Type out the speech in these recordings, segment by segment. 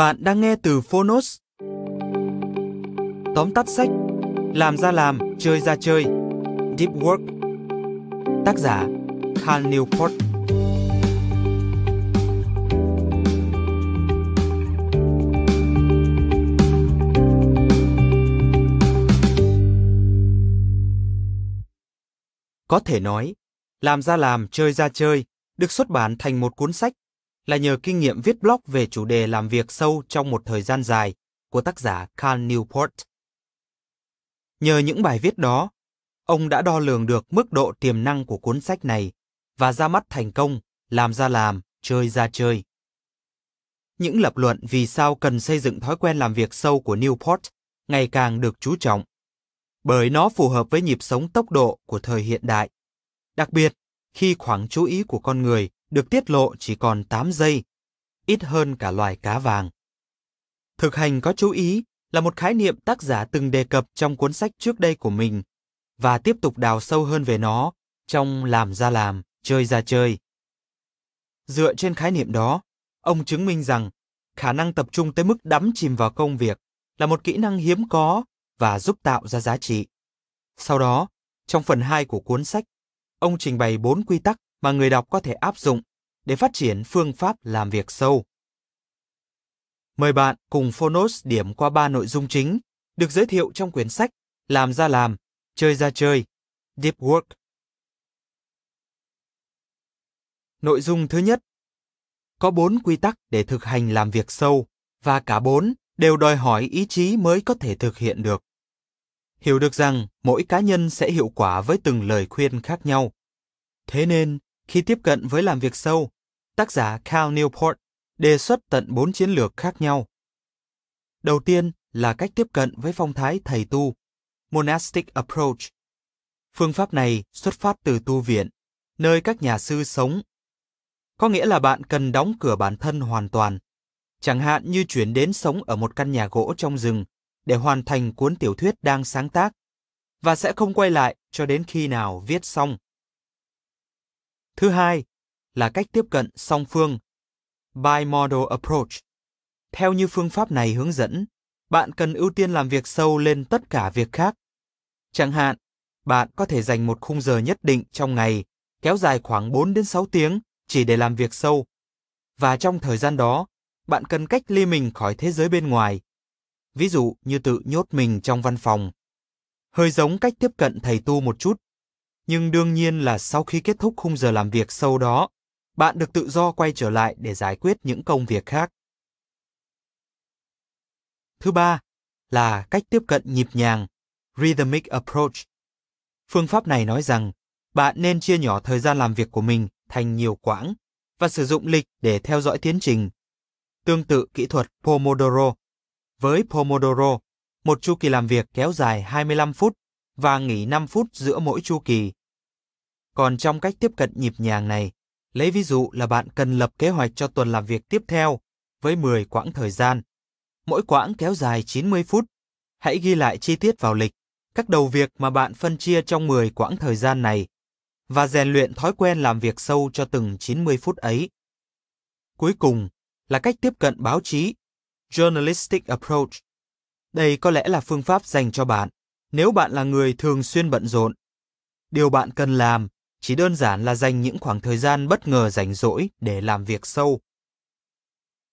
Bạn đang nghe từ Phonos. Tóm tắt sách Làm ra làm, chơi ra chơi. Deep Work. Tác giả Hal Newport. Có thể nói, Làm ra làm, chơi ra chơi được xuất bản thành một cuốn sách là nhờ kinh nghiệm viết blog về chủ đề làm việc sâu trong một thời gian dài của tác giả Carl Newport. Nhờ những bài viết đó, ông đã đo lường được mức độ tiềm năng của cuốn sách này và ra mắt thành công, làm ra làm, chơi ra chơi. Những lập luận vì sao cần xây dựng thói quen làm việc sâu của Newport ngày càng được chú trọng, bởi nó phù hợp với nhịp sống tốc độ của thời hiện đại. Đặc biệt, khi khoảng chú ý của con người được tiết lộ chỉ còn 8 giây, ít hơn cả loài cá vàng. Thực hành có chú ý là một khái niệm tác giả từng đề cập trong cuốn sách trước đây của mình và tiếp tục đào sâu hơn về nó trong Làm ra làm, chơi ra chơi. Dựa trên khái niệm đó, ông chứng minh rằng khả năng tập trung tới mức đắm chìm vào công việc là một kỹ năng hiếm có và giúp tạo ra giá trị. Sau đó, trong phần 2 của cuốn sách, ông trình bày 4 quy tắc mà người đọc có thể áp dụng để phát triển phương pháp làm việc sâu. Mời bạn cùng Phonos điểm qua ba nội dung chính được giới thiệu trong quyển sách Làm ra làm, chơi ra chơi, Deep Work. Nội dung thứ nhất Có bốn quy tắc để thực hành làm việc sâu và cả bốn đều đòi hỏi ý chí mới có thể thực hiện được. Hiểu được rằng mỗi cá nhân sẽ hiệu quả với từng lời khuyên khác nhau. Thế nên, khi tiếp cận với làm việc sâu, tác giả Cal Newport đề xuất tận bốn chiến lược khác nhau. Đầu tiên là cách tiếp cận với phong thái thầy tu, monastic approach. Phương pháp này xuất phát từ tu viện, nơi các nhà sư sống. Có nghĩa là bạn cần đóng cửa bản thân hoàn toàn, chẳng hạn như chuyển đến sống ở một căn nhà gỗ trong rừng để hoàn thành cuốn tiểu thuyết đang sáng tác, và sẽ không quay lại cho đến khi nào viết xong. Thứ hai là cách tiếp cận song phương, bimodal approach. Theo như phương pháp này hướng dẫn, bạn cần ưu tiên làm việc sâu lên tất cả việc khác. Chẳng hạn, bạn có thể dành một khung giờ nhất định trong ngày, kéo dài khoảng 4 đến 6 tiếng chỉ để làm việc sâu. Và trong thời gian đó, bạn cần cách ly mình khỏi thế giới bên ngoài. Ví dụ như tự nhốt mình trong văn phòng. Hơi giống cách tiếp cận thầy tu một chút nhưng đương nhiên là sau khi kết thúc khung giờ làm việc sâu đó, bạn được tự do quay trở lại để giải quyết những công việc khác. Thứ ba là cách tiếp cận nhịp nhàng, rhythmic approach. Phương pháp này nói rằng bạn nên chia nhỏ thời gian làm việc của mình thành nhiều quãng và sử dụng lịch để theo dõi tiến trình. Tương tự kỹ thuật Pomodoro. Với Pomodoro, một chu kỳ làm việc kéo dài 25 phút và nghỉ 5 phút giữa mỗi chu kỳ. Còn trong cách tiếp cận nhịp nhàng này, lấy ví dụ là bạn cần lập kế hoạch cho tuần làm việc tiếp theo với 10 quãng thời gian. Mỗi quãng kéo dài 90 phút. Hãy ghi lại chi tiết vào lịch, các đầu việc mà bạn phân chia trong 10 quãng thời gian này và rèn luyện thói quen làm việc sâu cho từng 90 phút ấy. Cuối cùng là cách tiếp cận báo chí, journalistic approach. Đây có lẽ là phương pháp dành cho bạn nếu bạn là người thường xuyên bận rộn. Điều bạn cần làm chỉ đơn giản là dành những khoảng thời gian bất ngờ rảnh rỗi để làm việc sâu.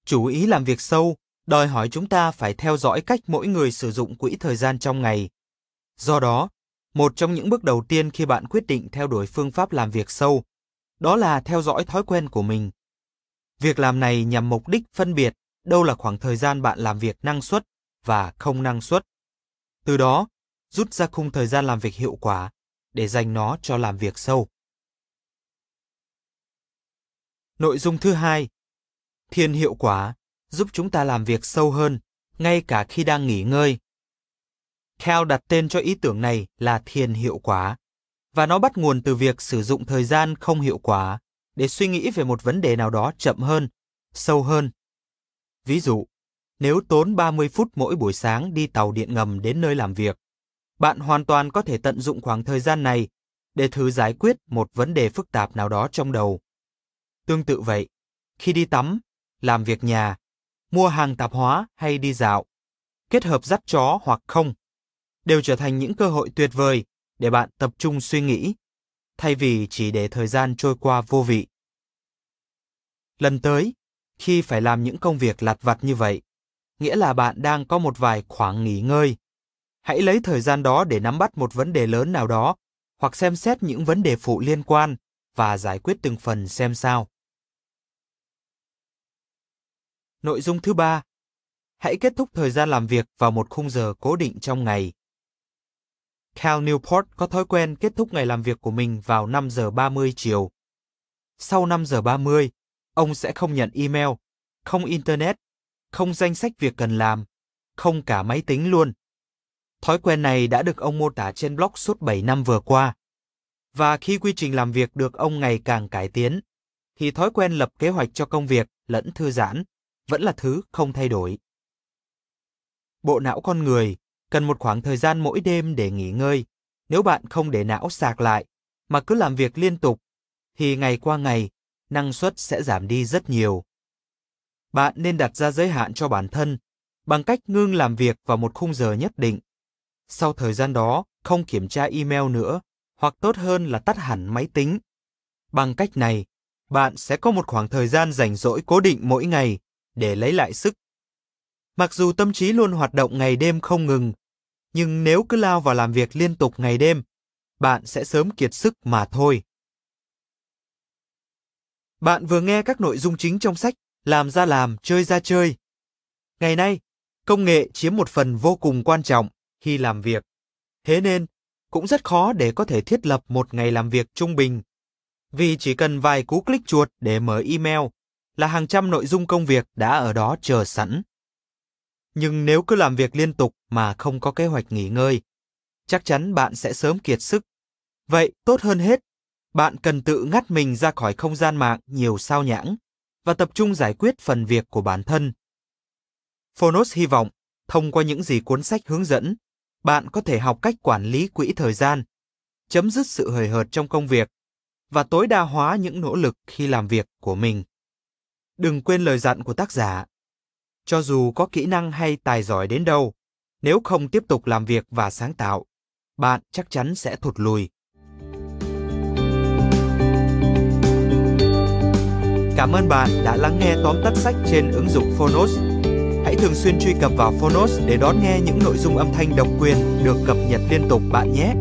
Chủ ý làm việc sâu đòi hỏi chúng ta phải theo dõi cách mỗi người sử dụng quỹ thời gian trong ngày. Do đó, một trong những bước đầu tiên khi bạn quyết định theo đuổi phương pháp làm việc sâu, đó là theo dõi thói quen của mình. Việc làm này nhằm mục đích phân biệt đâu là khoảng thời gian bạn làm việc năng suất và không năng suất. Từ đó, rút ra khung thời gian làm việc hiệu quả để dành nó cho làm việc sâu. Nội dung thứ hai, thiền hiệu quả giúp chúng ta làm việc sâu hơn, ngay cả khi đang nghỉ ngơi. Cal đặt tên cho ý tưởng này là thiền hiệu quả, và nó bắt nguồn từ việc sử dụng thời gian không hiệu quả để suy nghĩ về một vấn đề nào đó chậm hơn, sâu hơn. Ví dụ, nếu tốn 30 phút mỗi buổi sáng đi tàu điện ngầm đến nơi làm việc, bạn hoàn toàn có thể tận dụng khoảng thời gian này để thử giải quyết một vấn đề phức tạp nào đó trong đầu. Tương tự vậy, khi đi tắm, làm việc nhà, mua hàng tạp hóa hay đi dạo, kết hợp dắt chó hoặc không, đều trở thành những cơ hội tuyệt vời để bạn tập trung suy nghĩ, thay vì chỉ để thời gian trôi qua vô vị. Lần tới, khi phải làm những công việc lặt vặt như vậy, nghĩa là bạn đang có một vài khoảng nghỉ ngơi. Hãy lấy thời gian đó để nắm bắt một vấn đề lớn nào đó hoặc xem xét những vấn đề phụ liên quan và giải quyết từng phần xem sao. Nội dung thứ ba, hãy kết thúc thời gian làm việc vào một khung giờ cố định trong ngày. Cal Newport có thói quen kết thúc ngày làm việc của mình vào 5 giờ 30 chiều. Sau 5 giờ 30, ông sẽ không nhận email, không internet, không danh sách việc cần làm, không cả máy tính luôn. Thói quen này đã được ông mô tả trên blog suốt 7 năm vừa qua. Và khi quy trình làm việc được ông ngày càng cải tiến, thì thói quen lập kế hoạch cho công việc lẫn thư giãn vẫn là thứ không thay đổi. Bộ não con người cần một khoảng thời gian mỗi đêm để nghỉ ngơi. Nếu bạn không để não sạc lại mà cứ làm việc liên tục thì ngày qua ngày năng suất sẽ giảm đi rất nhiều. Bạn nên đặt ra giới hạn cho bản thân bằng cách ngưng làm việc vào một khung giờ nhất định. Sau thời gian đó, không kiểm tra email nữa, hoặc tốt hơn là tắt hẳn máy tính. Bằng cách này, bạn sẽ có một khoảng thời gian rảnh rỗi cố định mỗi ngày để lấy lại sức. Mặc dù tâm trí luôn hoạt động ngày đêm không ngừng, nhưng nếu cứ lao vào làm việc liên tục ngày đêm, bạn sẽ sớm kiệt sức mà thôi. Bạn vừa nghe các nội dung chính trong sách Làm ra làm, chơi ra chơi. Ngày nay, công nghệ chiếm một phần vô cùng quan trọng khi làm việc. Thế nên, cũng rất khó để có thể thiết lập một ngày làm việc trung bình. Vì chỉ cần vài cú click chuột để mở email là hàng trăm nội dung công việc đã ở đó chờ sẵn. Nhưng nếu cứ làm việc liên tục mà không có kế hoạch nghỉ ngơi, chắc chắn bạn sẽ sớm kiệt sức. Vậy tốt hơn hết, bạn cần tự ngắt mình ra khỏi không gian mạng nhiều sao nhãng và tập trung giải quyết phần việc của bản thân. Phonos hy vọng, thông qua những gì cuốn sách hướng dẫn, bạn có thể học cách quản lý quỹ thời gian, chấm dứt sự hời hợt trong công việc và tối đa hóa những nỗ lực khi làm việc của mình. Đừng quên lời dặn của tác giả. Cho dù có kỹ năng hay tài giỏi đến đâu, nếu không tiếp tục làm việc và sáng tạo, bạn chắc chắn sẽ thụt lùi. Cảm ơn bạn đã lắng nghe tóm tắt sách trên ứng dụng Phonos. Hãy thường xuyên truy cập vào Phonos để đón nghe những nội dung âm thanh độc quyền được cập nhật liên tục bạn nhé.